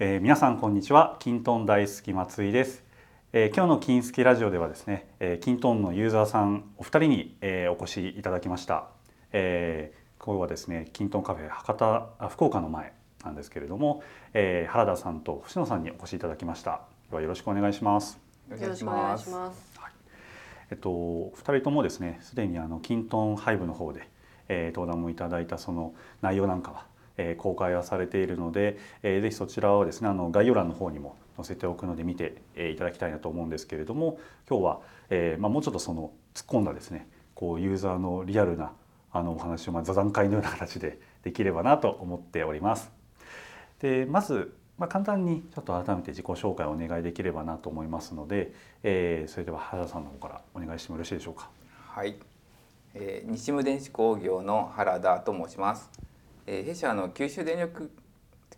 えー、皆さんこんにちは。キントン大好き松井です、えー、今日の金スキラジオではですね、えー、キントンのユーザーさんお二人に、えー、お越しいただきました、えー、今日はですねキントンカフェ博多あ福岡の前なんですけれども、えー、原田さんと星野さんにお越しいただきました。ではよろしくお願いします。よろしくお願いします、はい、えっと二人ともですねすでにあのキントンハイブの方で、えー、登壇もいただいたその内容なんかはえ公開はされているので、えー、ぜひそちらをですねあの概要欄の方にも載せておくので見て、いただきたいなと思うんですけれども今日は、えーまあ、もうちょっとその突っ込んだですねこうユーザーのリアルなあのお話をまあ座談会のような形で できればなと思っております。でまず、まあ、簡単にちょっと改めて自己紹介をお願いできればなと思いますので、えー、それでは原田さんの方からお願いしてもよろしいでしょうか。はい、えー、西務電子工業の原田と申します。えー、弊社の九州電力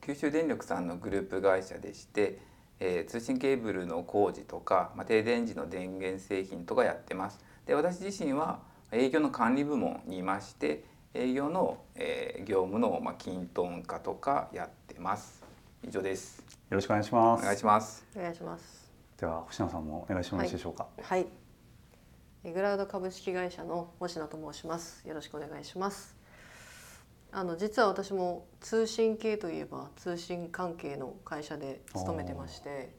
九州電力さんのグループ会社でして、えー、通信ケーブルの工事とか、まあ、停電時の電源製品とかやってます。で私自身は営業の管理部門にいまして営業の、えー、業務の、まあ、均等化とかやってます。以上です。よろしくお願いします。お願いします。お願いします。では星野さんもお願いしてもよろしいでしょうか。はい。はい、グラウド株式会社の星野と申します。よろしくお願いします。あの実は私も通信系といえば通信関係の会社で勤めてまして。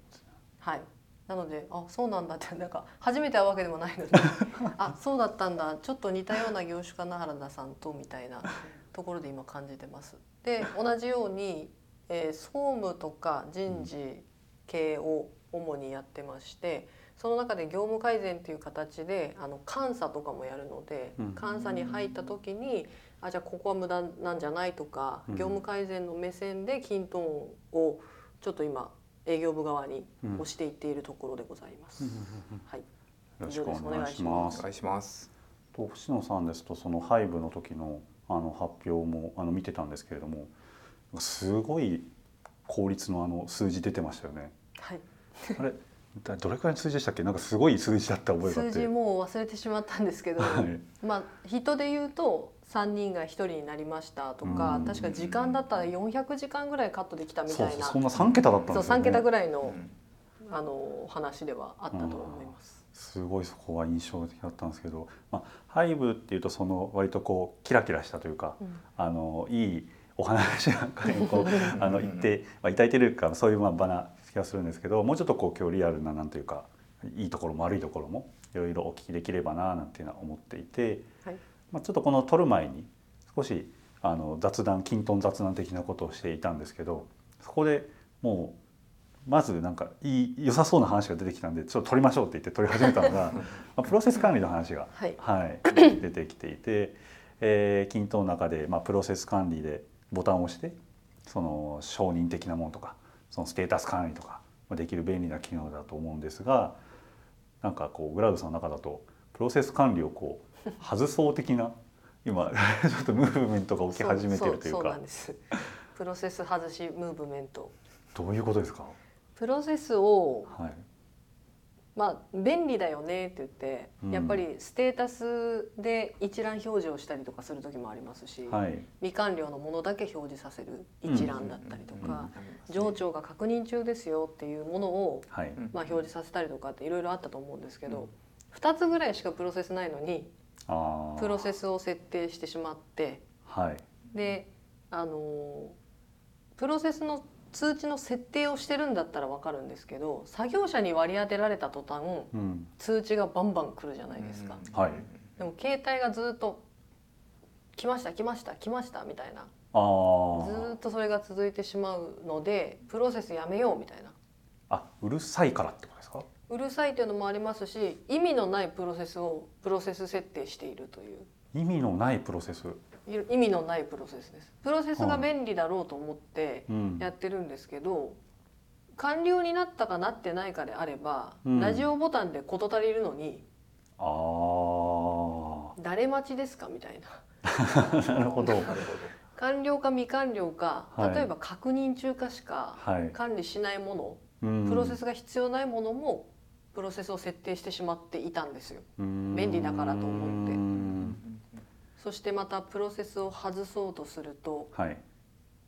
はい。なのであそうなんだって なんか初めて会うわけでもないので あそうだったんだ。ちょっと似たような業種かな原田さんとみたいなところで今感じてます。で同じように、えー、総務とか人事系を主にやってましてその中で業務改善という形であの監査とかもやるので監査に入った時にあじゃあここは無駄なんじゃないとか、業務改善の目線で均等をちょっと今営業部側に押していっているところでございます。はい。よろしくお願いします。お願いします。と星野さんですとそのハイブの時のあの発表もあの見てたんですけれども、すごい効率のあの数字出てましたよね。はい。あれ？どれくらいの数字でしたっけ？なんかすごい数字だった覚えがあって数字もう忘れてしまったんですけど、はい、まあ人で言うと3人が1人になりましたとか、うん、確か時間だったら400時間ぐらいカットできたみたいな。そんな3桁だったんですよ、ね、そう3桁ぐらいの,、あの話ではあったと思います。すごいそこは印象的だったんですけど、まあ、ハイブっていうとその割とこうキラキラしたというか、うん、あのいいお話なんかにこう あの言って、まあ、いただいてるかそういうまあ場な気がするんですけどもうちょっとこう今日リアルななんというかいいところも悪いところもいろいろお聞きできればななんていうのは思っていて、はい、まあ、ちょっとこの撮る前に少しあの雑談均等雑談的なことをしていたんですけどそこでもうまずなんかいい良さそうな話が出てきたんでちょっと撮りましょうって言って撮り始めたのが、まあ、プロセス管理の話が、はい、はい、出てきていて、えー、均等の中で、まあ、プロセス管理でボタンを押してその承認的なものとかそのステータス管理とかできる便利な機能だと思うんですがなんかこうグラウドさんの中だとプロセス管理をこう外そう的な今 ちょっとムーブメントが起き始めてるというか。プロセス外しムーブメント。どういうことですか？プロセスを、はい、まあ便利だよねって言って、うん、やっぱりステータスで一覧表示をしたりとかする時もありますし、はい、未完了のものだけ表示させる一覧だったりとか、上長が確認中ですよっていうものを、はい、まあ、表示させたりとかっていろいろあったと思うんですけど、うん、2つぐらいしかプロセスないのにプロセスを設定してしまって、はい、であのプロセスの通知の設定をしてるんだったら分かるんですけど作業者に割り当てられた途端、うん、通知がバンバン来るじゃないですか。はい、でも携帯がずっと「来ました来ました来ました」みたいな。ずっとそれが続いてしまうのでプロセスやめようみたいな。あうるさいからってこと？ですかうるさいというのもありますし意味のないプロセスをプロセス設定しているという。意味のないプロセス。意味のないプロセスです。プロセスが便利だろうと思ってやってるんですけど、うん、完了になったかなってないかであれば、うん、ラジオボタンで事足りるのにあ誰待ちですかみたいな。なるほど。完了か未完了か、例えば確認中かしか管理しないもの、はい、プロセスが必要ないものもプロセスを設定してしまっていたんですよ。便利だからと思って。そしてまたプロセスを外そうとすると、はい、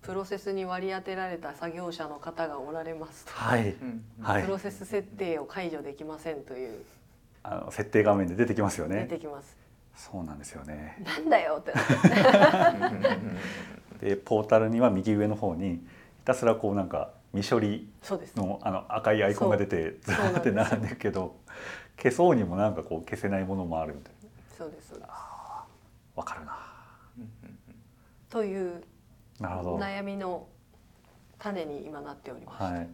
プロセスに割り当てられた作業者の方がおられますと、はい。うんはい。プロセス設定を解除できませんという。あの設定画面で出てきますよ出ねてきます。そうなんですよね。なんだよってなって。でポータルには右上の方にひたすらこうなんか未処理。のあの赤いアイコンが出てずそう。ーって並んでるけど消そうにもなんかこう消せないものもあるみたいな。そうですそうです。わかるな。という悩みの種に今なっておりまして、はい。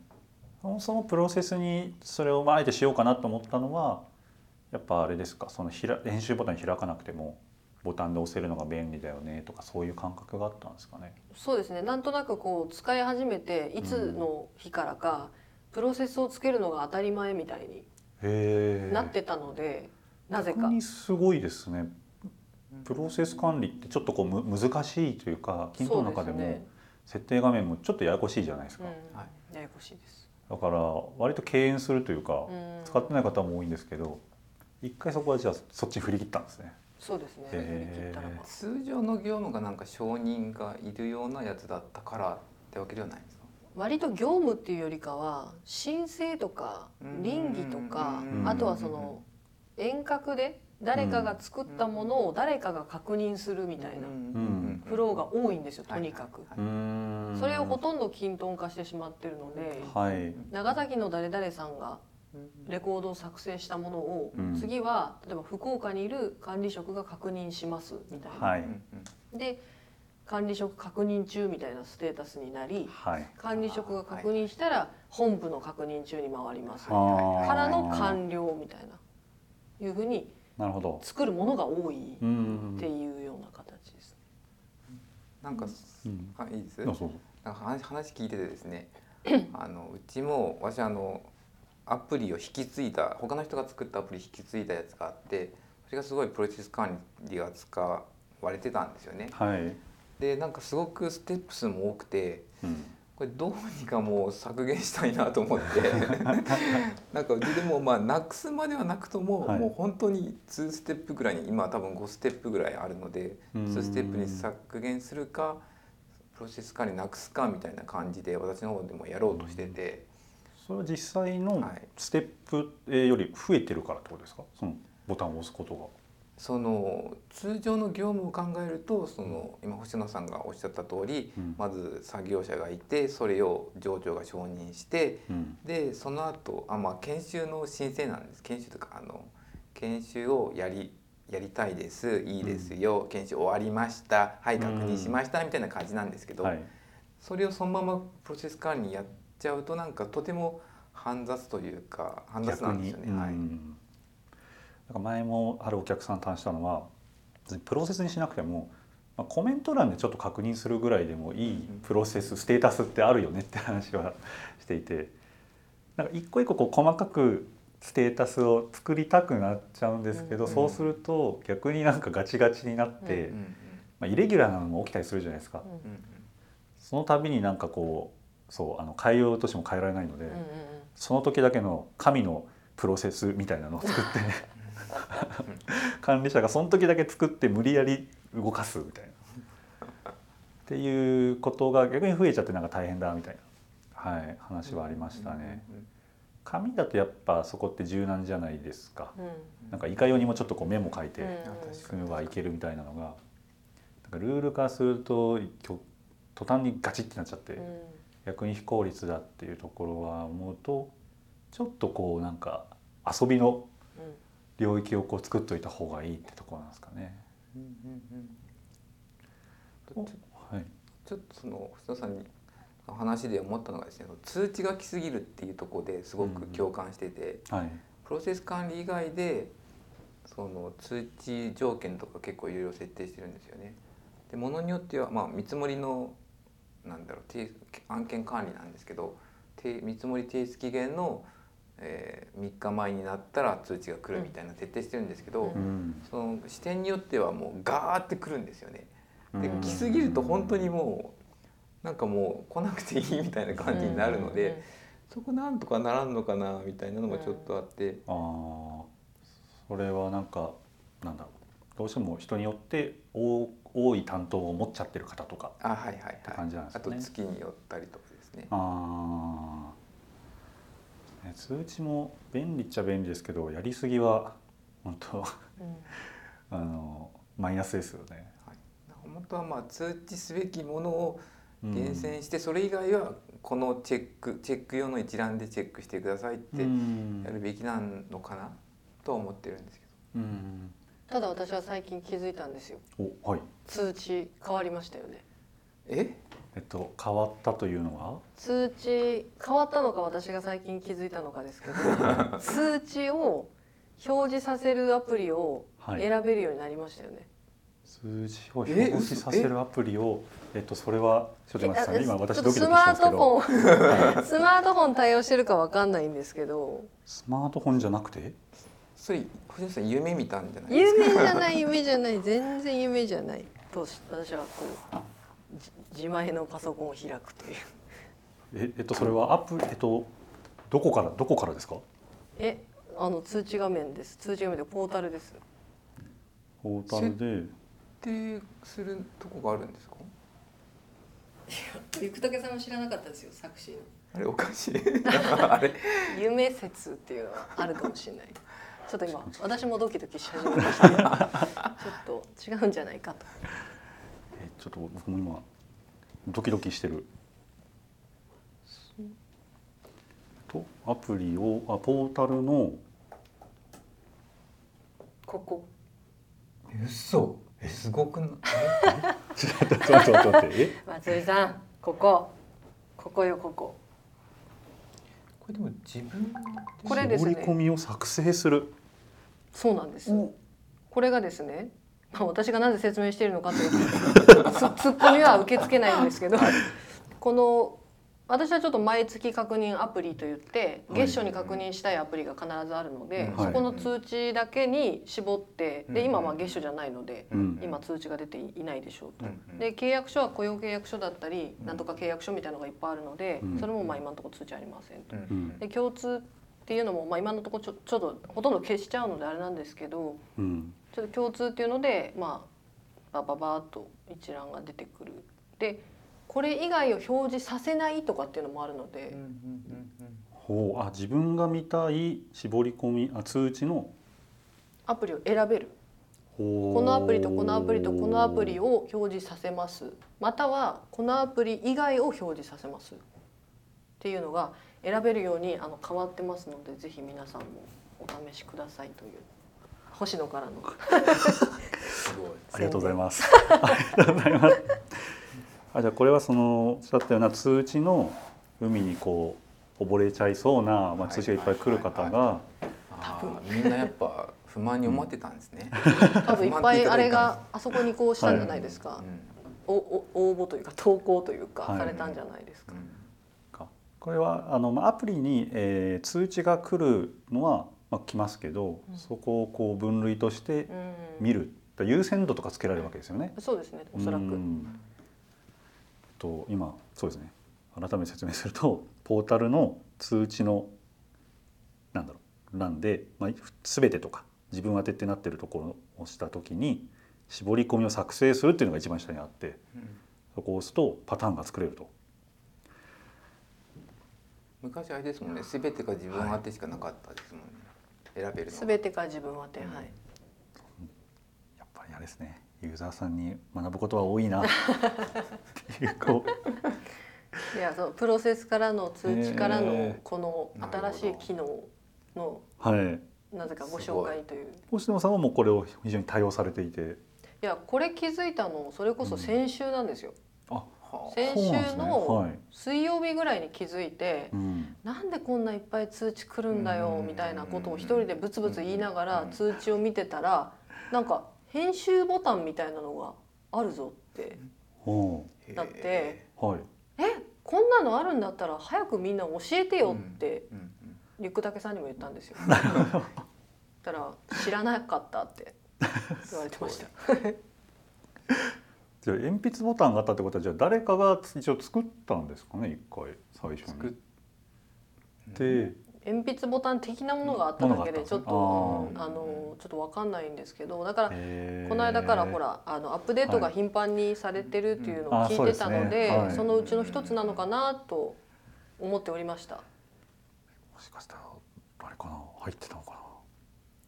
そもそもプロセスにそれをまああえてしようかなと思ったのはやっぱあれですか？そのひら編集ボタン開かなくてもボタンで押せるのが便利だよねとかそういう感覚があったんですかね？そうですねなんとなくこう使い始めていつの日からか、プロセスをつけるのが当たり前みたいにへえ。なってたので、なぜか逆にすごいですね。プロセス管理ってちょっとこうむ難しいというか、キントの中でも設定画面もちょっとややこしいじゃないですか。うんはいややこしいです。だから割と敬遠するというか、うん使ってない方も多いんですけど、一回そこはじゃあそっちに振り切ったんですね。そうですね。通常の業務がなんか承認がいるようなやつだったからってわけではないんですか？割と業務っていうよりかは申請とかうん。倫理とかうん。あとはその遠隔で誰かが作ったものを誰かが確認するみたいなうん。フローが多いんですよとにかく。それをほとんど均等化してしまってるのではい。長崎の誰々さんがレコードを作成したものをうん次は例えば福岡にいる管理職が確認しますみたいな。はいで管理職確認中みたいなステータスになりはい。管理職が確認したら本部の確認中に回りますあーからの完了みたいないうふうになるほど。作るものが多いっうん。ていうような形です。なんか、うんあいいです？話聞いててですね あのうちも私あのアプリを引き継いだ他の人が作ったアプリ引き継いだやつがあってそれがすごいプロセス管理が使われてたんですよね。はい。でなんかすごくステップ数も多くてうん。これどうにかもう削減したいなと思って なんかうちでもまあなくすまではなくとも、はいもう本当に2ステップぐらいに今は多分5ステップぐらいあるのでうん2ステップに削減するかプロセス管理なくすかみたいな感じで私の方でもやろうとしてて、それは実際のはいステップえーより増えてるからってことですか？そのボタンを押すことが。その通常の業務を考えるとその今星野さんがおっしゃった通り、うんまず作業者がいてそれを上長が承認してうん。でその後あまあ研修の申請なんです研修とかあの研修をやりやりたいですいいですよ、研修終わりましたはい確認しましたみたいな感じなんですけど、はい。それをそのままプロセス管理やっちゃうとなんかとても煩雑というか煩雑なんですよね。はい。うんなんか前もあるお客さんと話したのはプロセスにしなくても、まあ、コメント欄でちょっと確認するぐらいでもいいプロセスステータスってあるよねって話はしていてなんか一個一個こう細かくステータスを作りたくなっちゃうんですけど、うんそうすると逆になんかガチガチになって、うんうんまあ、イレギュラーなのも起きたりするじゃないですか。うんうん。その度になんかこうそうあの変えようとしても変えられないので、うんうんうん。その時だけの神のプロセスみたいなのを作って 管理者がその時だけ作って無理やり動かすみたいな。っていうことが逆に増えちゃってなんか大変だみたいな、はい、話はありましたね。紙だとやっぱそこって柔軟じゃないですか。うん。なんかいかようにもちょっとこうメモ書いてうん。組めばいけるみたいなのが。なんかルール化すると途端にガチってなっちゃって。うん逆に非効率だっていうところは思うとちょっとこうなんか遊びのうん領域をこう作っといた方がいいってところなんですかね。うんうんうんちょはい。ちょっとその星野さんにの話で思ったのがですね通知が来すぎるっていうところですごく共感してて、はい。プロセス管理以外でその通知条件とか結構いろいろ設定してるんですよね。でものによってはまあ見積もりのなんだろう提案件管理なんですけど提見積もり提出期限の、えー、3日前になったら通知が来るみたいな徹底してるんですけど、うんうん。その視点によってはもうガーって来るんですよね。でうん来すぎると本当にもうなんかもう来なくていいみたいな感じになるので、そこなんとかならんのかなみたいなのもちょっとあって、ああ、それはなんかなんだろう。どうしても人によって多多い担当を持っちゃってる方とかあはいはいはい。て感じなんですあと月によったりとかですね。あー。ね通知も便利っちゃ便利ですけどやりすぎは本当うん。あのマイナスですよね。はい、本当はまあ通知すべきものをうん。厳選して、それ以外はこのチェックチェック用の一覧でチェックしてくださいってうん。やるべきなのかなとは思ってるんですけど。うんただ私は最近気づいたんですよ。おはい。通知変わりましたよね。え？えっと変わったというのは？通知変わったのか私が最近気づいたのかですけど 通知を表示させるアプリをはい。選べるようになりましたよね、数字を表示させるアプリをえっとそれはちょっと待ってくださいね今え私ちょっとスドキドキしてますけマートどフォン。スマートフォン対応してるかわかんないんですけど。スマートフォンじゃなくて？それ藤野さん夢見たんじゃないですか？夢じゃない夢じゃない。全然夢じゃないと私はこうじ自前のパソコンを開くという。ええっとそれはアプリえっとどこからどこからですか？えあの通知画面です。通知画面でポータルです。ポータルで。設定するとこがあるんですか？ゆくたけさんも知らなかったですよ作詞の。あれおかしい。あれ。夢説っていうのはあるかもしれないちょっと今 私もドキドキし始めました。けどちょっと違うんじゃないかと。えちょっと僕も今ドキドキしてる。とアプリをあポータルのここ。嘘。えすごくない？ちょっとちょっと待って。待ってえ 松井さんここ。ここよここ。これでも自分これですね。絞り込みを作成するそうなんです。これがですね、まあ、私がなぜ説明しているのかというとツ ツッコミは受け付けないんですけどこの私はちょっと毎月確認アプリといってはい月初に確認したいアプリが必ずあるので、はい。そこの通知だけに絞ってでうん。今はまあ月初じゃないので、うん。今通知が出ていないでしょうと。うん。で契約書は雇用契約書だったり、うんなんとか契約書みたいなのがいっぱいあるので、うん。それもまあ今のところ通知ありませんと。で共通っていうのもまあ今のところちょちょっとほとんど消しちゃうのであれなんですけどうん。ちょっと共通っていうのでまあバババーっと一覧が出てくる。でこれ以外を表示させないとかっていうのもあるので、うんうんうんほう。あ自分が見たい絞り込みあ通知の？アプリを選べる。ここのアプリとこのアプリとこのアプリを表示させます。またはこのアプリ以外を表示させます。っていうのが選べるようにあの変わってますのでぜひ皆さんもお試しくださいという。星野からの。すごい。ありがとうございます。ありがとうございます。あじゃあこれはそのおっしゃったような通知の海にこう溺れちゃいそうな、まあ、通知がいっぱい来る方があーみんなやっぱ不満に思ってたんですね。多分いっぱいあれがあそこにこうしたんじゃないですか、うん。おお応募というか投稿というかはい。されたんじゃないですか、うん。かこれはあの、まあ、アプリに、えー通知が来るのは、まあ、来ますけど、うん。そこをこう分類としてうん。見る、優先度とかつけられるわけですよね。そうですねおそらく、うん。と今そうですね。改めて説明するとポータルの通知のなんだろう欄で、まあ、全てとか自分宛てってなってるところを押した時に絞り込みを作成するっていうのが一番下にあってうん。そこを押すとパターンが作れると。昔あれですもんね。すべてが自分宛てしかなかったですもんね。選べるのが。全てが自分宛て、うん。はいやっぱりあれですね。ユーザーさんに学ぶことは多いな。っていうこう。いやそのプロセスからの通知からのこの新しい機能のはい。なぜかご紹介という。星野さんはもうこれを非常に対応されていて。いやこれ気づいたのそれこそ先週なんですよ、うなんです週のい。水曜日ぐらいに気づいて、うん。なんでこんないっぱい通知来るんだうん。よみたいなことを一人でブツブツ言いながらうん。通知を見てたらなんか編集ボタンみたいなのがあるぞってほだってうはい。えこんなのあるんだったら早くみんな教えてよってリュックタケさんにも言ったんですよ。だから知らなかったって言われてました。じゃあ鉛筆ボタンがあったってことはじゃあ誰かが一応作ったんですかね一回最初作っに。で鉛筆ボタン的なものがあっただけでちょっともあのちょっとわかんないんですけどだからこの間からほらあのアップデートが頻繁にされてるっていうのを聞いてたのでそうですね。はい。そのうちの一つなのかなと思っておりました。もしかしたらあれかな入ってたのかな。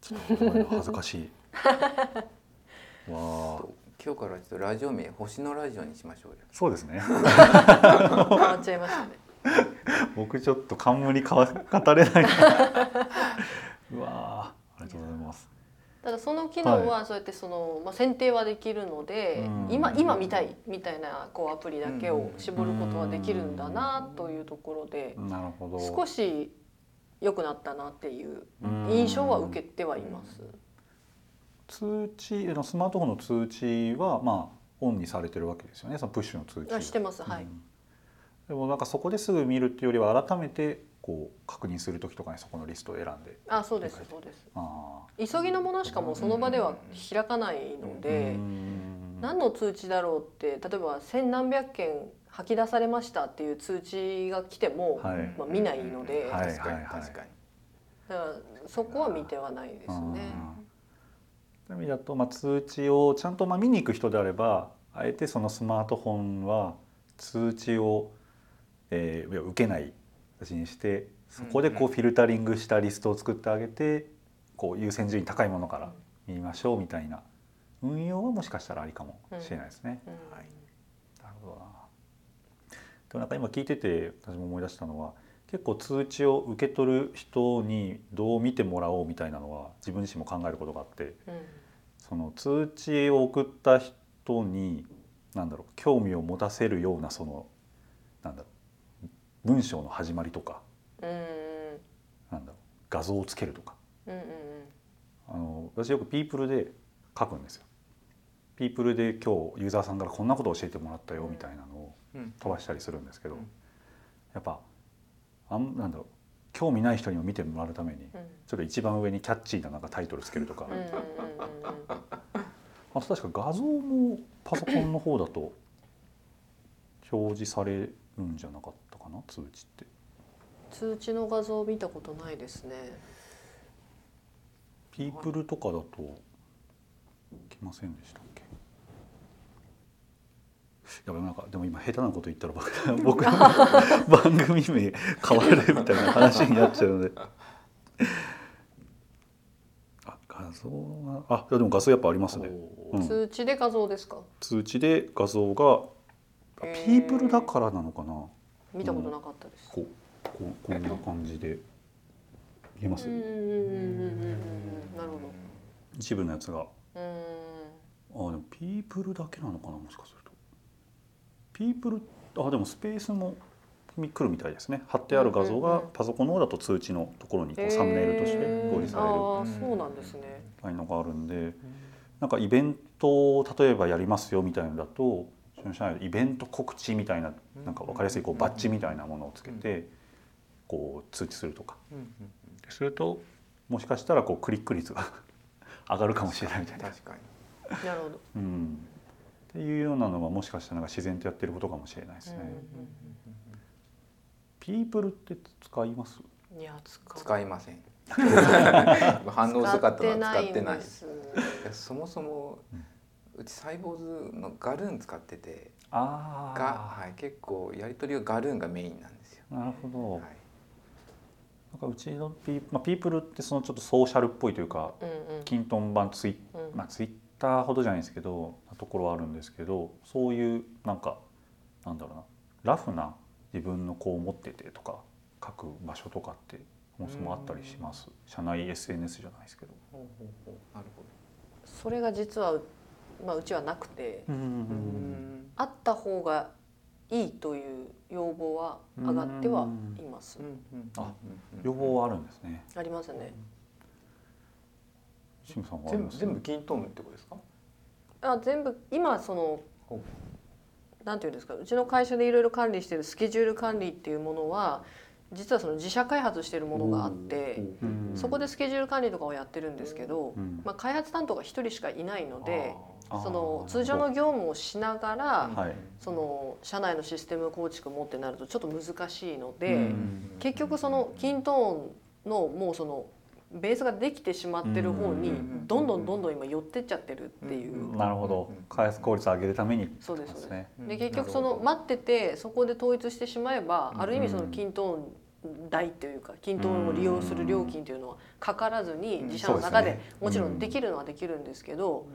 ちょっと恥ずかしい。わあ今日からちょっとラジオ名星のラジオにしましょうよ。そうですね。変わっちゃいましたね。僕ちょっと冠かわ語れない。うわーありがとうございます。ただその機能はそうやってその、まあ、選定はできるので、うん。今今見たいみたいなこうアプリだけを絞ることはできるんだなというところで、なるほど。少し良くなったなっていううん。印象は受けてはいます。通知スマートフォンの通知はまあオンにされてるわけですよね。そのプッシュの通知あしてます。はい。うん。でもなんかそこですぐ見るっていうよりは改めてこう確認する時とかにそこのリストを選んで。あそうですそうです。あ急ぎのものしかもうその場では開かないのーで、うん何の通知だろうって例えば千何百件吐き出されましたっていう通知が来ても、はい。まあ、見ないので、はい確かに確かに。だからそこは見てはないですね。うんそういう意味だと、まあ、通知をちゃんとまあ見に行く人であればあえてそのスマートフォンは通知を、えー受けない形にしてそこでこうフィルタリングしたリストを作ってあげてこう優先順位高いものから見ましょうみたいな運用はもしかしたらありかもしれないですね。うんはいなるほどな。でもなんか今聞いてて私も思い出したのは結構通知を受け取る人にどう見てもらおうみたいなのは自分自身も考えることがあってうんその通知を送った人に何だろう興味を持たせるようなそのなんだろう文章の始まりとかうんなんだろう画像をつけるとか。うんうんあの私よくピープルで書くんですよ。ピープルで今日ユーザーさんからこんなことを教えてもらったよみたいなのをうん飛ばしたりするんですけど、うん。やっぱあんなんだろう興味ない人にも見てもらうためにうん。ちょっと一番上にキャッチーななんかタイトルつけるとか、あと確か画像もパソコンの方だと表示されるんじゃなかったかな？通知って。通知の画像を見たことないですね。ピープルとかだと来ませんでした？やばいなんかでも今下手なこと言ったら僕 僕の 番組名変わるみたいな話になっちゃうので。あ画像があいやでも画像やっぱありますね、うん。通知で画像ですか？通知で画像がピープルだからなのかな。見たことなかったです。こうこうこんな感じで。見えます、なるほ一部のやつが。ど。うん。あでもピープルだけなのかなもしかするとピープルあでもスペースも来るみたいですね。貼ってある画像がパソコンの方だと通知のところにこうサムネイルとして表示される。ああそうなんですね。みたいのがあるんでなんかイベントを例えばやりますよみたいなのだとその社内でイベント告知みたいななんか分かりやすいこうバッジみたいなものをつけてこう通知するとか。うんうんするともしかしたらこうクリック率が 上がるかもしれないみたいな。確かに。なるほど。うん、っていうようなのはもしかしたらなんか自然とやってることかもしれないですね。ピープルって使います？うんいや使う。使いません。反応薄かったのは使ってないそもそもうちサイボーズのガルーン使っててあが、はい、結構やり取りはガルーンがメインなんですよ。なるほど。はい。なんかうちのピー,、まあ、ピープルってそのちょっとソーシャルっぽいというか、うんうん。キントン版ツイ,、うん。まあ、ツイッターほどじゃないですけどなところはあるんですけどそういうなんかなんだろうなラフな自分のこう持っててとか書く場所とかってそもそもあったりします。社内 SNS じゃないですけど。ほうほうほうなるほそれが実はまあうちはなくて。あった方がいいという要望は上がってはいます。あ予防はあるんですね。ありますね。シムさんはあります全部全部キントーンってことですか？あ全部今そのほなんていうんですか？うちの会社でいろいろ管理しているスケジュール管理っていうものは実はその自社開発しているものがあってうん。そこでスケジュール管理とかをやってるんですけど、うん。まあ、開発担当が1人しかいないのでその通常の業務をしながらはい。その社内のシステム構築もってなるとちょっと難しいので、うん。結局そのキントーンのもうそのベースができてしまってる方にうんどんどんどんどん今寄ってっちゃってるっていう。なるほど。開発効率を上げるためにそうですね。で結局その待っててそこで統一してしまえばある意味その均等代というか均等を利用する料金というのはかからずに自社の中でもちろんできるのはできるんですけど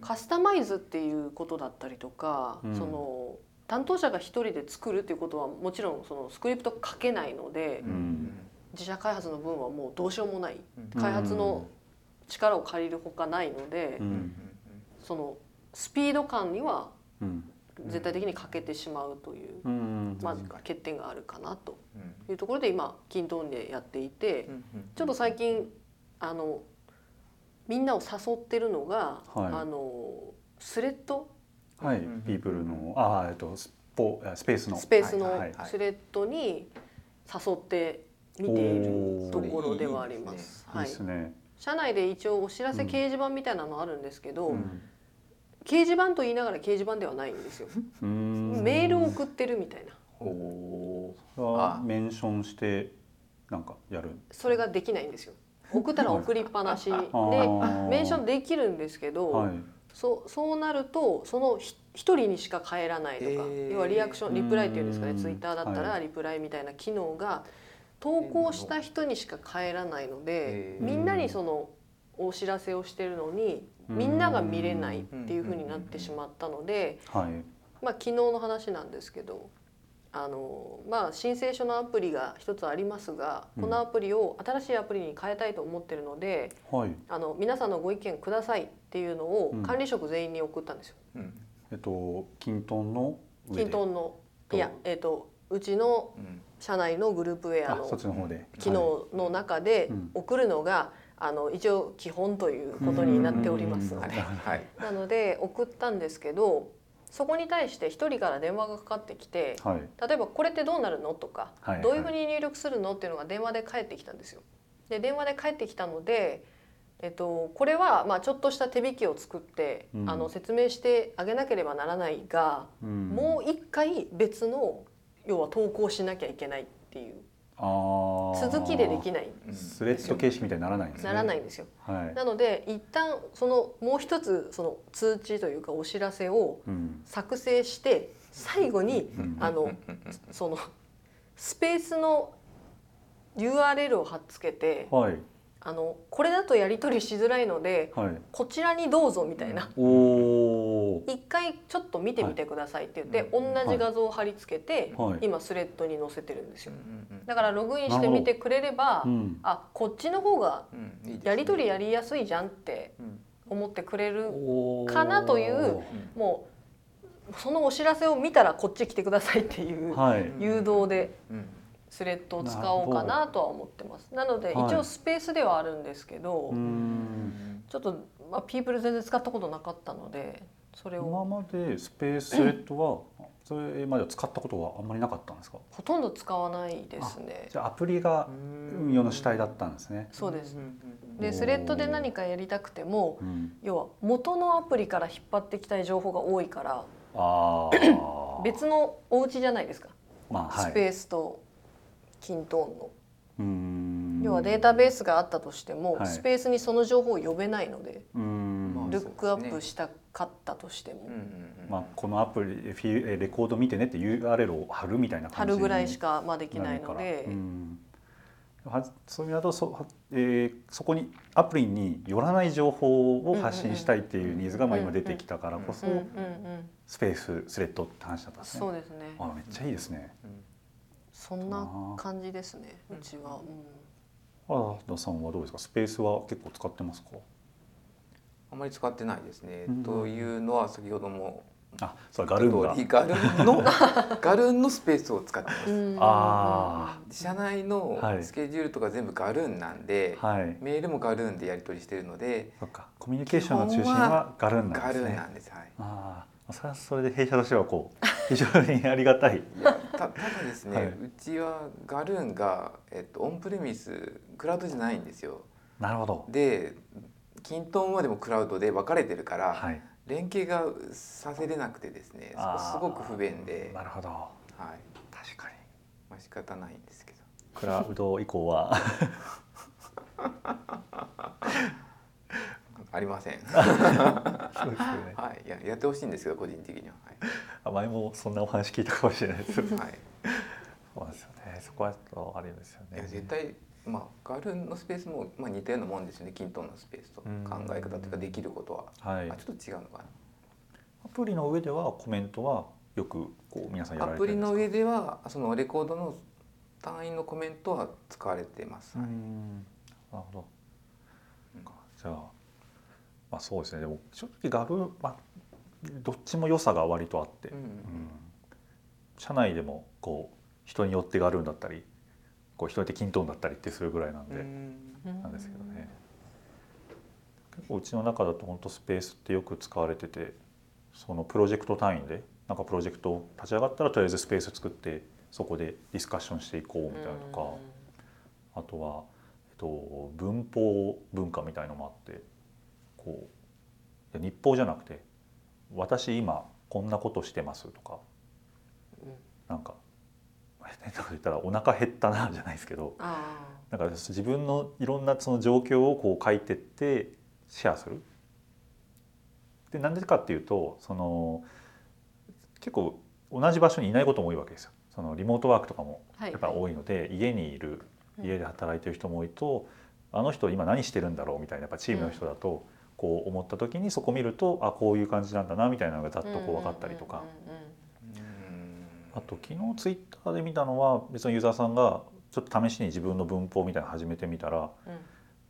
カスタマイズっていうことだったりとかうん。その担当者が一人で作るっていうことはもちろんそのスクリプト書けないのでん自社開発の分はもうどうしようもない。うん。開発の力を借りるほかないのでうん。そのスピード感にはうん。絶対的に欠けてしまうという、うん。まあ欠点があるかなと。うん。いうところで今均等でやっていてうん。ちょっと最近あのみんなを誘ってるのが、はい。あのスレッド？はい。うん。ピープルのあえっとスポスペースの。スペースのスレッドに誘って見ているところではあります。はい。社内で一応お知らせ掲示板みたいなのあるんですけど、うん。掲示板と言いながら掲示板ではないんですよ。うん。メールを送ってるみたいな。おはメンションしてなんかやるそれができないんですよ。送ったら送りっぱなしでメンションできるんですけど、はい。そうそうなるとそのひ一人にしか変えらないとか、へー。要はリアクションリプライっていうんですかうん。ねツイッターだったはらリプライみたいな機能が投稿した人にしか変えらないのでみんなにそのお知らせをしてるのにみんなが見れないっていう風になってしまったので、はい。まあ、昨日の話なんですけどあの、まあ、申請書のアプリが一つありますがこのアプリを新しいアプリに変えたいと思ってるので、はい。あの皆さんのご意見くださいっていうのをうん。管理職全員に送ったんですよ。うん。えっとキントンの上で。キントンのといや、えー、とうちのうん社内のグループウェアあの機能の中でうん。送るのが、あの一応基本ということになっております。のは。い。で、はい。なので送ったんですけどそこに対して一人から電話がかかってきて例えば「これってどうなるの?」とか、はい。どういうふうに入力するの?」っていうのが電話で返ってきたんですよ。で電話で返ってきたので、えっと、これはまあちょっとした手引きを作って、うん。あの説明してあげなければならないが、うん。もう一回別の要は投稿しなきゃいけないっていう。続きでできない、うんスレッド形式みたいにならないんですね。ならないんですよ。はい。なので一旦そのもう一つその通知というかお知らせをうん。作成して最後にうん。あのそのスペースの URL を貼っつけてはいあのこれだとやり取りしづらいのではい。こちらにどうぞみたいな。一回ちょっと見てみてくださいって言って同はい。じ画像を貼り付けてはい。今スレッドに載せてるんですよ。うんうんだからログインしてみてくれればうん。あこっちの方がやり取りやりやすいじゃんってうん。思ってくれるかなというもうそのお知らせを見たらこっち来てくださいっていうはい。誘導で。うんスレッドを使おうかなとは思ってます。なのではい。一応スペースではあるんですけど、うーん。ちょっと、まあ、ピープル全然使ったことなかったのでそれ今をまでスペースレッドは それまでは使ったことはあんまりなかったんですか？ほとんど使わないですね。じゃあアプリが運用の主体だったんですね。そうです。でスレッドで何かやりたくてもうん。要は元のアプリから引っ張ってきたい情報が多いからああ別のお家じゃないですか、まあはい。スペースとキントーンの。要はデータベースがあったとしても、はい。スペースにその情報を呼べないので、ルックアップしたかったとしても、うんうんうん。まあ、このアプリフィえレコード見てねって URL を貼るみたいな貼感じるぐらいしかかまあできないので、うん、はそういう意味だとそ,は、えーそこにアプリに寄らない情報を発信したいっていうニーズがまあ今出てきたからこそうんうんうん、スペーススレッドって話だったんですね。そうですね。あめっちゃいいですね。そんな感じですねうちは、あ田さんはどうですか？スペースは結構使ってますか？あまり使ってないですね。うんというのは先ほどもあそうガルーンが。ガルーンの ガルーンのスペースを使ってます。うんあ社内のはい。スケジュールとか全部ガルーンなんで、はい。メールもガルーンでやり取りしてるので、そっか。コミュニケーションの中心はガルーンなんガルーンですねなんです。はい。ああそれはそれで弊社としてはこう 非常にありがたい。いやた ただですね、はい。うちはガルーンが、えっと、オンプレミスクラウドじゃないんですよ。なるほど。でキントンはでもクラウドで分かれてるから、はい。連携がさせれなくてですねすごく不便で、なるほど。はい。確かに。まあ仕方ないんですけど。クラウド以降は ありません。そうですよねはい、いややってほしいんですけど個人的には。あ前もそんなお話聞いたかもしれないですそうはい。はいなんですよねそこはとあるんですよねいや絶対まあガルーンのスペースもまあ似たようなもんですよね。キントンのスペースと考うんえ方というかできることは。はいあちょっと違うのかアプリの上ではコメントはよくこう皆さんやな。られてるんですか？アプリの上ではそのレコードの単位のコメントは使われてます。うはいんなるほどうんじゃあまあそうですね。でも正直ガルまあどっちも良さが割とあって、うんうん。社内でもこう人によってガルーンだったりこう人によってキントーンだったりってするぐらいなんで、うん。なんですけどね。結構うちの中だと本当スペースってよく使われててそのプロジェクト単位でなんかプロジェクト立ち上がったらとりあえずスペース作ってそこでディスカッションしていこうみたいなとか。あとは、えっと、文法文化みたいのもあってこう日報じゃなくて「私今こんなことしてます」とかうんなんか変なこと言ったら「お腹減ったな」じゃないですけどあなんか自分のいろんなその状況をこう書いてってシェアする。でなんでかっていうとその結構同じ場所にいないことも多いわけですよ。そのリモートワークとかもやっぱ多いので、家にいる家で働いてる人も多いと、あの人今何してるんだろうみたいなやっぱチームの人だとこう思った時にそこ見るとあこういう感じなんだなみたいなのがざっとこう分かったりとか、あと昨日ツイッターで見たのは別のユーザーさんがちょっと試しに自分の文法みたいなの始めてみたらうん。うん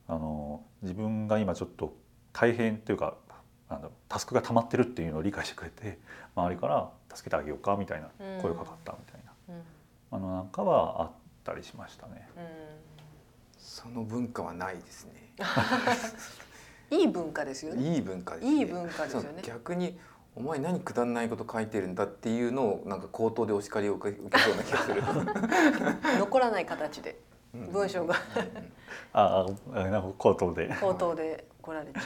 あの自分が今ちょっと大変っていうかなんだろうタスクが溜まってるっていうのを理解してくれて周りから助けてあげようかみたいな声がかかったみたいな、うん。あのなんかはあったりしましたね。その文化はないですね。うんいい文化ですよね。いい文化ですね。いい文化ですよね。逆にお前何くだらないこと書いてるんだっていうのをなんか口頭でお叱りを受け受けそうな気がする。残らない形でうん。文章が。ああなんか口頭で。口頭で来られちゃ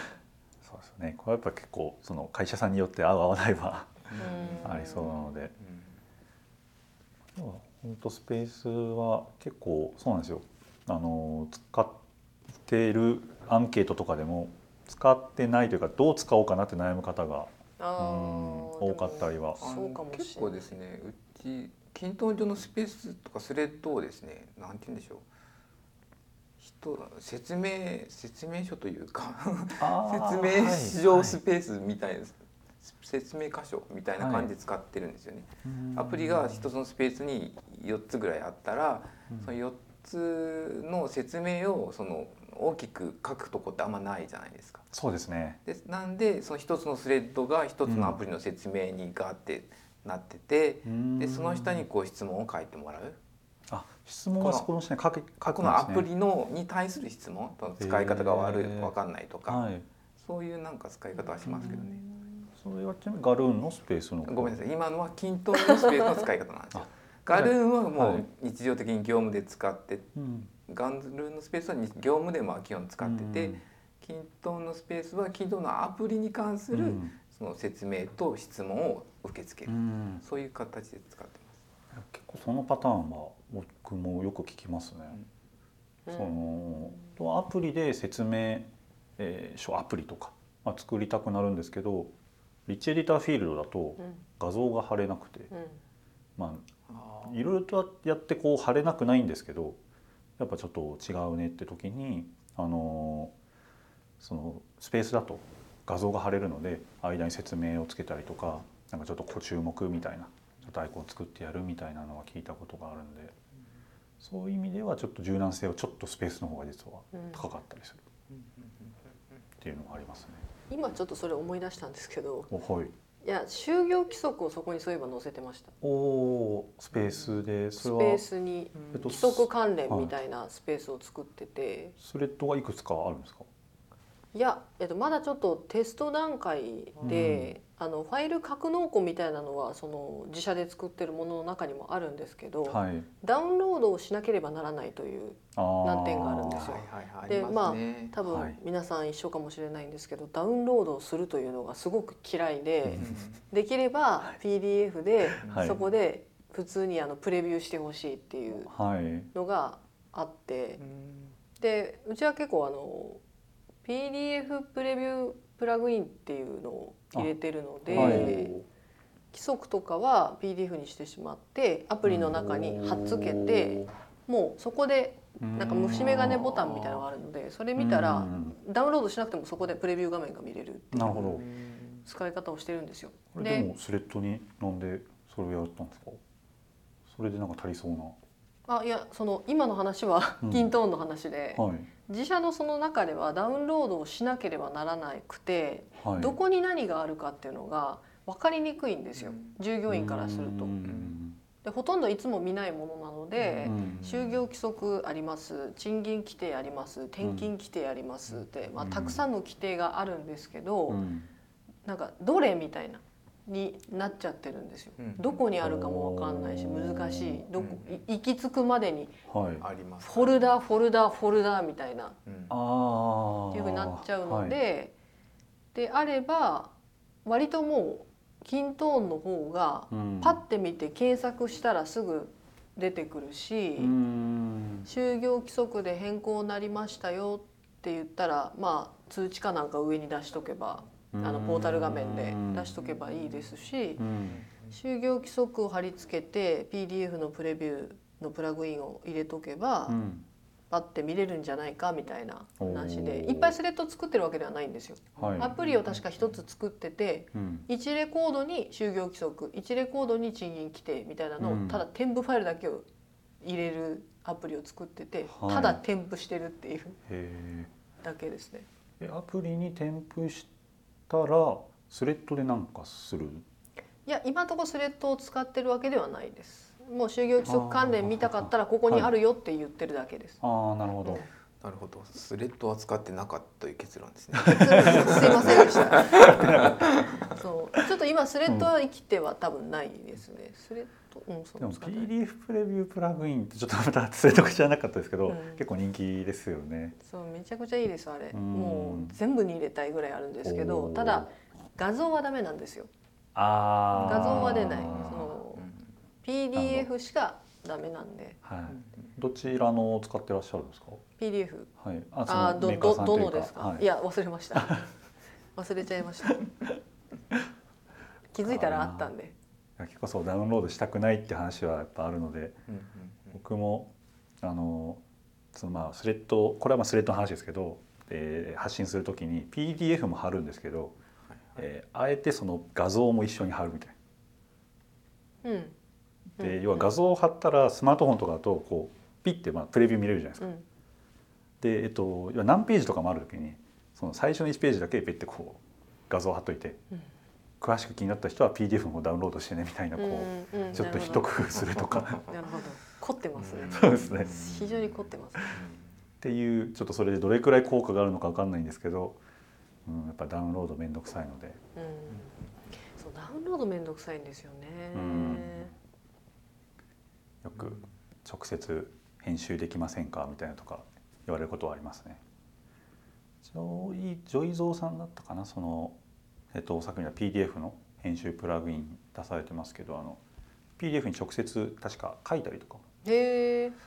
そうですね。これはやっぱ結構その会社さんによって合う合わないはううん。ありそうなので。本当スペースは結構そうなんですよ。あの使っているアンケートとかでも使ってないというかどう使おうかなって悩む方が多かったりは。結構ですねうち均等上のスペースとかスレッドをですねなんて言うんでしょう。人説明説明書というか 説明上スペースみたいな、説明箇所みたいな感じで使ってるんですよね。アプリが一つのスペースに4つぐらいあったら、その4つの説明をその大きく書くとこってあんまないじゃないですか。そうですね。でなんでその一つのスレッドが一つのアプリの説明にガーってなってて、でその下にこう質問を書いてもらう。あ質問はそこの下に書くね。のアプリのに対する質問使い方が悪いへー。分かんないとか、はい。そういうなんか使い方はしますけどね。それはちなみにガルーンのスペースのごめんなさい。今のは均等のスペースの使い方なんですよ。あ。ガルーンはもはい。う日常的に業務で使ってうん。ガンズルーンのスペースはに業務でまあ基本使ってて、うん均等のスペースは均等のアプリに関するうん。その説明と質問を受け付けうる、ん。そういう形で使ってます。結構そのパターンは僕もよく聞きますね。うん。そのとアプリで説明、えー書アプリとか、まあ、作りたくなるんですけどリッチエディターフィールドだとうん。画像が貼れなくて、うん。まあいろいろとやってこう貼れなくないんですけどやっぱちょっと違うねって時にあのーそのスペースだと画像が貼れるので間に説明をつけたりとかなんかちょっとご注目みたいなちょっとアイコン作ってやるみたいなのは聞いたことがあるんでそういう意味ではちょっと柔軟性はちょっとスペースの方が実はうん。高かったりする。っていうのがありますね。今ちょっとそれ思い出したんですけどおはい。いや就業規則をそこにそういえば載せてました。おースペースでそれはスペースにえっと規則関連みたいなスペースを作ってて、スレッドがいくつかあるんですか？いや、えっと、まだちょっとテスト段階で、あのファイル格納庫みたいなのはその自社で作ってるものの中にもあるんですけど、はい。ダウンロードをしなければならないという難点があるんですよ。はいはいはいでますね。多分はい。皆さん一緒かもしれないんですけどダウンロードをするというのがすごく嫌いで、できれば PDF ではい。そこで普通にあのプレビューしてほしいっていうはい。のがあってでうちは結構あの PDF プレビュープラグインっていうのを入れてるので、はい。規則とかは PDF にしてしまってアプリの中に貼っつけてもうそこでなんか虫眼鏡ボタンみたいなのがあるのでそれ見たらうん。ダウンロードしなくてもそこでプレビュー画面が見れるっていう使い方をしてるんですよ。でもスレッドになんでそれをやったんですか？それでなんか足りそうあいやその今の話はうん。キントーンの話で、なはい。自社のその中ではダウンロードをしなければならなくて、はい。どこに何があるかっていうのが分かりにくいんですよ、うん。従業員からすると。う。ん。でほとんどいつも見ないものなので、うん。就業規則あります賃金規定あります転勤規定ありますって、まあ、うんたくさんの規定があるんですけど、うん。なんかどれみたいなになっちゃってるんですよ。うん。どこにあるかも分かんないし難しい。どこ、うんい行き着くまでにはい。ありますフォルダフォルダフォルダみたいな。うん。ああっていうふうになっちゃうので、であれば割ともうキントーンの方がうん。パッて見て検索したらすぐ出てくるし、うん。就業規則で変更になりましたよって言ったらまあ通知かなんか上に出しとけばあのポータル画面で出しとけばいいですしうん。就業規則を貼り付けて PDF のプレビューのプラグインを入れとけば、うん。パッて見れるんじゃないかみたいな話でいっぱいスレッド作ってるわけではないんですよ。はい。アプリを確か一つ作っててうん。1レコードに就業規則1レコードに賃金規定みたいなのを、うん。ただ添付ファイルだけを入れるアプリを作ってて、はい。ただ添付してるっていうへだけですね。えアプリに添付したらスレッドでなんかする？いや今のところスレッドを使ってるわけではないです。もう就業規則関連見たかったらここにあるよって言ってるだけです。ああなるほど、うんなるほど。スレッドは使ってなかったという結論ですね。すいませんでした。そう。ちょっと今スレッドは生きては多分ないですね。スレッド、うん、そうでも PDF プレビュープラグインってちょっとまたスレッド知らなかったですけど、うん。結構人気ですよね。そうめちゃくちゃいいですあれ。うん。もう全部に入れたいぐらいあるんですけどただ画像はダメなんですよ。あ画像は出ない。そう。ん。の PDF しかダメなんで、はい。どちらのを使ってらっしゃるんですか？PDF。はいあそあーどのメーカーどさんというかどのですか？はいいや忘れました。忘れちゃいました。気づいたらあったんで。結構そうダウンロードしたくないって話はやっぱあるのでうんうん僕もあのそのまあスレッドこれはまあスレッドの話ですけど、えー発信するときに PDF も貼るんですけど、はいえーあえてその画像も一緒に貼るみたいうん。な。でうん要は画像を貼ったらスマートフォンとかだとこうピッてまあプレビュー見れるじゃないですか。うん。で、えっと、何ページとかもある時にその最初の1ページだけペッてこう画像を貼っといて、うん詳しく気になった人は PDF の方ダウンロードしてねみたいなこう、うんうんちょっと一工夫するとかなるほど。凝ってますね。そうですね非常に凝ってます。っていうちょっとそれでどれくらい効果があるのか分かんないんですけど、うん、やっぱダウンロード面倒くさいのでうん。そうダウンロードめんどくさいんですよね。うんよく直接編集できませんかみたいなとか言われることはありますね。ジョイジョイゾーさんだったかな？その、えっと、作品は PDF の編集プラグイン出されてますけどあの PDF に直接確か書いたりとか。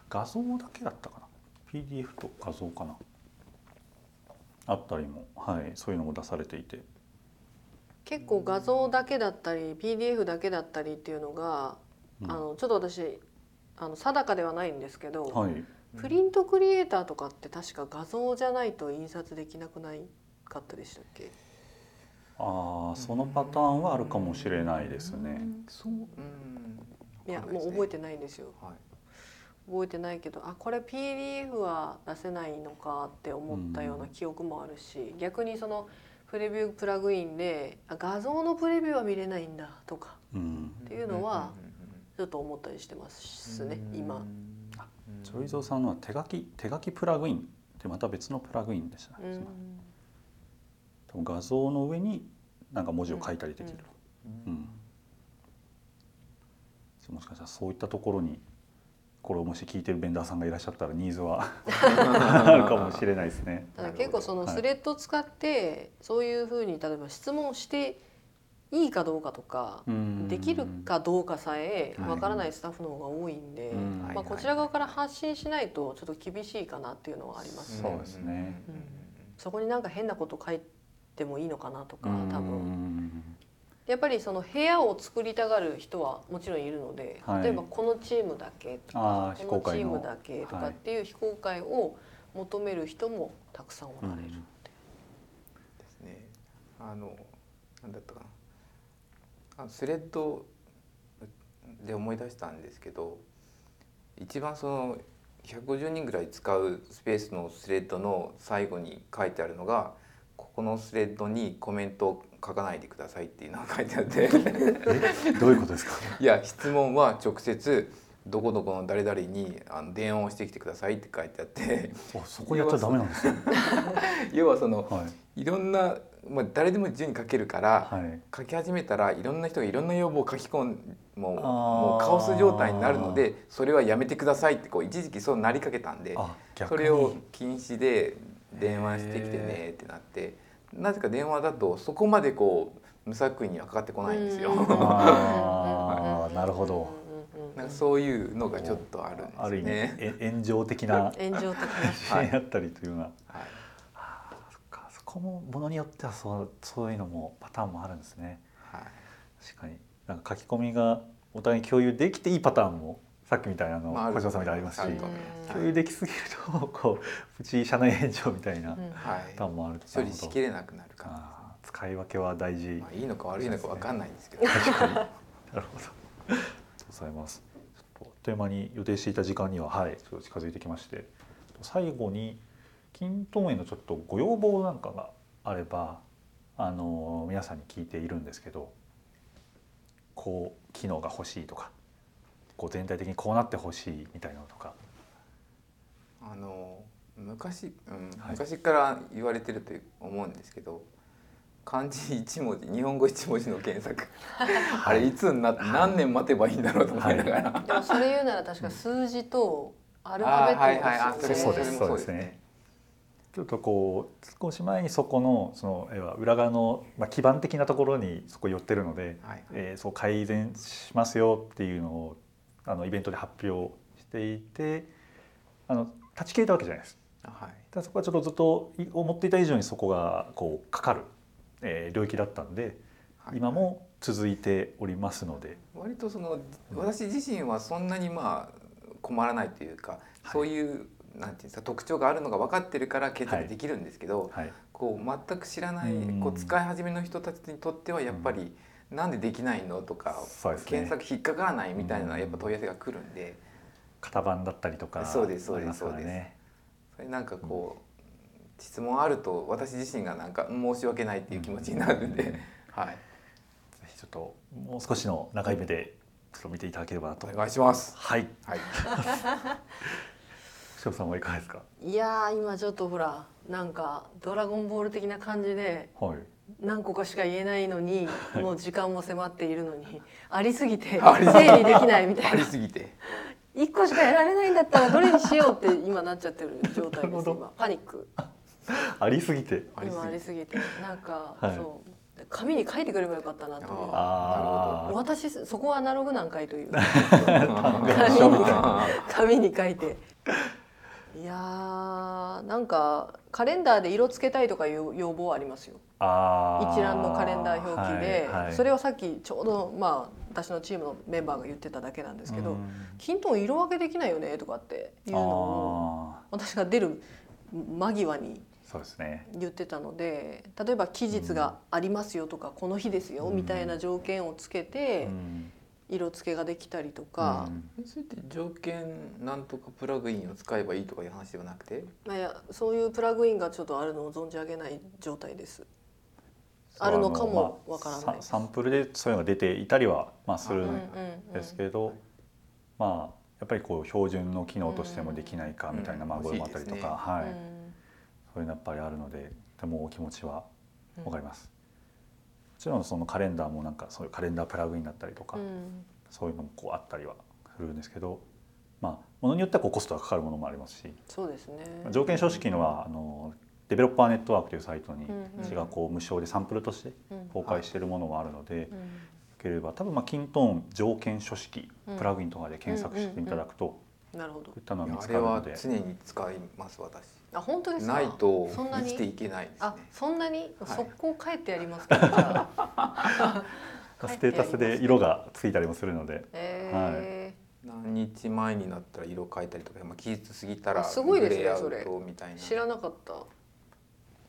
画像だけだったかな？PDF と画像かな？あったりも、はい、そういうのも出されていて。結構画像だけだったり PDF だけだったりっていうのが、うん。あのちょっと私あの定かではないんですけど、はいプリントクリエイターとかって確か画像じゃないと印刷できなくないかったでしたっけ？ああそのパターンはあるかもしれないですね。そう。うん。いやもう覚えてないんですよ。はい。覚えてないけどあこれ PDF は出せないのかって思ったような記憶もあるし、逆にそのプレビュープラグインであ画像のプレビューは見れないんだとかうん。っていうのはちょっと思ったりしてますねうん。今。あジョイゾーさんのは手書き手書きプラグインってまた別のプラグインでしたね。うん画像の上になんか文字を書いたりできる。うんもしかしたらそういったところにこれをもし聞いてるベンダーさんがいらっしゃったらニーズは あるかもしれないですね。ただ結構そのはいスレッド使ってそういうふうに例えば質問していいかどうかとかうん。できるかどうかさえはい。わからないスタッフの方が多いんで、うん。まあ、こちら側から発信しないとちょっと厳しいかなっていうのはあります。ね。そうですね。うん。そこになんか変なこと書いてもいいのかなとか多う分ん。やっぱりその部屋を作りたがる人はもちろんいるので、はい。例えばこのチームだけとかこのチームだけとかっていう非公開を求める人もたくさんおられるので、ですね。あのなんだったかな。スレッドで思い出したんですけど、一番その150人ぐらい使うスペースのスレッドの最後に書いてあるのが。ここのスレッドにコメントを書かないでくださいっていうのが書いてあって。えどういうことですか？いや質問は直接どこどこの誰々にあの電話をしてきてくださいって書いてあって。あそこやっちゃダメなんですよ 要はそのはい。いろんな、まあ、誰でも自由に書けるから、はい。書き始めたらいろんな人がいろんな要望を書き込んもうもうカオス状態になるのでそれはやめてくださいってこう一時期そうなりかけたんでそれを禁止で電話してきてねってなってなぜか電話だとそこまでこう無作為にはかかってこないんですよ。なるほど。なんかそういうのがちょっとあるんですある意味炎上的な炎上的な。支援やったりというような、はいこもものによってはそうそういうのもパターンもあるんですね。はい。確かに。なんか書き込みがお互いに共有できていいパターンもさっきみたいなの小島さんみたいにありますし共有できすぎるとこうプチ社内炎上みたいなパターンもあると処理しきれなくなるかあー使い分けは大事、ら、まあ、いいのか悪いのかわかんないんですけど。確かに。なるほど。ありがとうございます。ちょっとあっという間に予定していた時間にははいちょっと近づいてきまして。最後に均等へのちょっとご要望なんかがあればあの皆さんに聞いているんですけどこう機能が欲しいとかこう全体的にこうなってほしいみたいなのとか。あの昔、うんはい。昔から言われてると思うんですけど漢字一文字日本語一文字の検索。あれいつになって何年待てばいいんだろうと思いながら、でもそれ言うなら確か数字とアルファベッはいはい。あトです。よね。そうですそうですねちょっとこう少し前にそこのその要は裏側の、まあ、基盤的なところにそこ寄ってるので、はいえーそう改善しますよっていうのをあのイベントで発表していてあの断ち切れたわけじゃないです。はい。ただそこはちょっとずっとい思っていた以上にそこがこうかかる、えー領域だったんで、はい今も続いておりますので、割とその私自身はそんなにまあ困らないというか、そういうなんていうんですか特徴があるのが分かってるから決定できるんですけど、はい、こう全く知らないうん。こう使い始めの人たちにとってはやっぱり、なんでできないのとか、ね。検索引っかからないみたいなやっぱ問い合わせが来るんで、型番だったりとかそうですそうですあります。それなんかこう、質問あると私自身がなんか申し訳ないっていう気持ちになるんで、はい。ぜひちょっともう少しの長い目でちょっと見ていただければなと。お願いします。はい。はい。塩さんはいかがですか？いやー今ちょっとほらなんかドラゴンボール的な感じではい。何個かしか言えないのに もう時間も迫っているのにありすぎて 整理できないみたありいなすぎて。一個しかやられないんだったらどれにしようって今なっちゃってる状態です今。パニック。ありすぎて。今ありすぎて。なんか、はい。そう。紙に書いてくればよかったなと思私そこはアナログなんかいという。あ紙に書いていやーなんかカレンダーで色つけたいとかいう要望はありますよ。あー。一覧のカレンダー表記で、はいはい。それをさっきちょうどまあ私のチームのメンバーが言ってただけなんですけどうん「キントン色分けできないよね」とかっていうのをあ私が出る間際にーそうですね。言ってたので例えば期日がありますよとか、この日ですようんみたいな条件をつけてうん色付けができたりとか、うん。それって条件なんとかプラグインを使えばいいとかいう話ではなくて、まあ、いやそういうプラグインがちょっとあるのを存じ上げない状態です。あるのかもわからないまあササンプルでそういうのが出ていたりはまあするうんですけど、まあやっぱりこう標準の機能としてもできないかみたいなうん。まあごもあったりとか、はい、うん。そういうのやっぱりあるのでとてもお気持ちはわかります。もちろんそのカレンダーもなんかそういうカレンダープラグインだったりとか、うん。そういうのもこうあったりはするんですけど、まあものによってはこうコストがかかるものもありますし、そうですね。条件書式のはあのデベロッパーネットワークというサイトにうんうんうちがこう無償でサンプルとしてうん。公開しているものもあるので、ようん。ければ多分まあキントーン条件書式うんプラグインとかで検索していただくとこなるほど。ういったのが見つあれはかるので。常に使います私あ本当ですか？ないとそんなに？生きていけないですね。あそんなに？はい。速攻帰ってやりますか？ら、じゃあステータスで色がついたりもするので。え何日前になったら色変えたりとか、まあ、期日過ぎたらあすごいですねグレーアウそれトみたいな。ー知らなかった。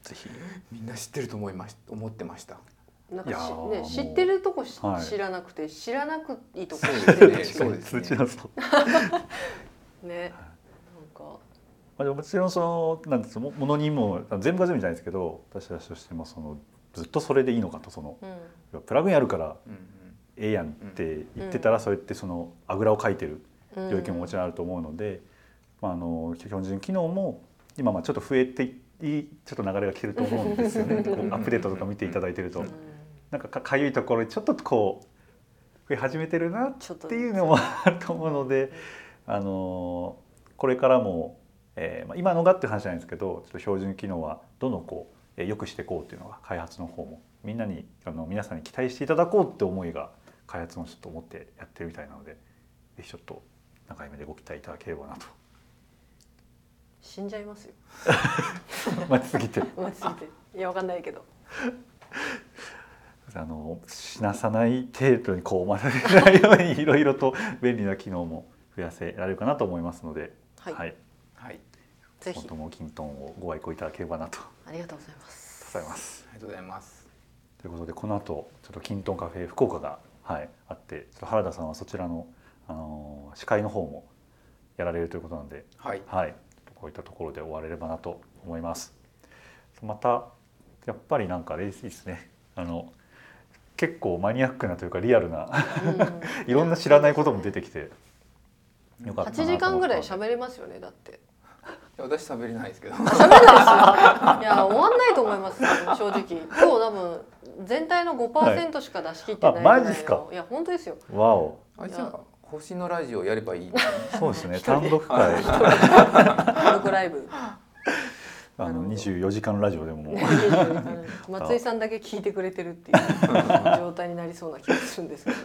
ぜひみんな知ってると思いまし思ってました。なんかしね知ってるとこし、はい。知らなくて知らなくいいとこそう知そうですね。なんかまあ、でももちろんそのなんですもものにも全部が全部じゃないですけど私たちとしてもそのずっとそれでいいのかとそのうん。プラグインあるからうんええやんって言ってたら、それってそのあぐらをかいてるうん。領域ももちろんあると思うので、まあ、あの標準機能も今まあちょっと増えていいちょっと流れが来てると思うんですよね。こうアップデートとか見ていただいてると、うん。なんかかかゆいところにちょっとこう増え始めてるなっちょっとていうのもあると思うので、あのこれからも、えーまあ、今のがって話じゃないんですけどちょっと標準機能はどんどんこう、えー良くしていこうっていうのが開発の方もみんなにあの皆さんに期待していただこうって思いが開発もちょっと思ってやってるみたいなのでぜひちょっと長い目でご期待いただければなと。死んじゃいますよ。待ちすぎて。待ちすぎて。いやわかんないけど。あの死なさない程度にこう待たれないようにいろいろと便利な機能も増やせられるかなと思いますので、はい、はい、はい。ぜひ。今後ともキントンをご愛顧いただければなと。ありがとうございます。ございます。ありがとうございます。ということでこの後ちょっとキントンカフェ福岡が、はい、あってちょっと原田さんはそちらの、あのー司会の方もやられるということなので、はい。はい、こういったところで終われればなと思います。またやっぱりなんかあれいいですね。あの結構マニアックなというかリアルなうん。いろんな知らないことも出てきてよかったなと8思った時間ぐらい喋れますよねだって私喋れないですけど。喋れないですよ。いや終わんないと思います正直。今日多分全体の5%しか出し切ってないぐらいマジっすか？いや本当ですよ。わお。あじゃあ星のラジオやればいい？そうですね。単独会。単独ライブ。あの24時間ラジオでも。松井さんだけ聞いてくれてるっていう 状態になりそうな気がするんですけど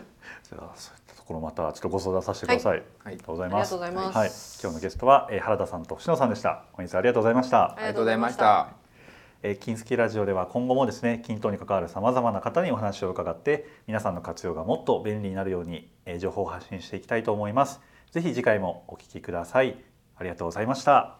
ころまたちょっとご相談させてください、はい。ありがとうございます。はい、今日のゲストは、えー、原田さんと星野さんでした。本日はありがとうございました。あありがとうございました。えー、金スキラジオでは今後もですね均等に関わるさまざまな方にお話を伺って皆さんの活用がもっと便利になるように、えー情報を発信していきたいと思います。ぜひ次回もお聞きください。ありがとうございました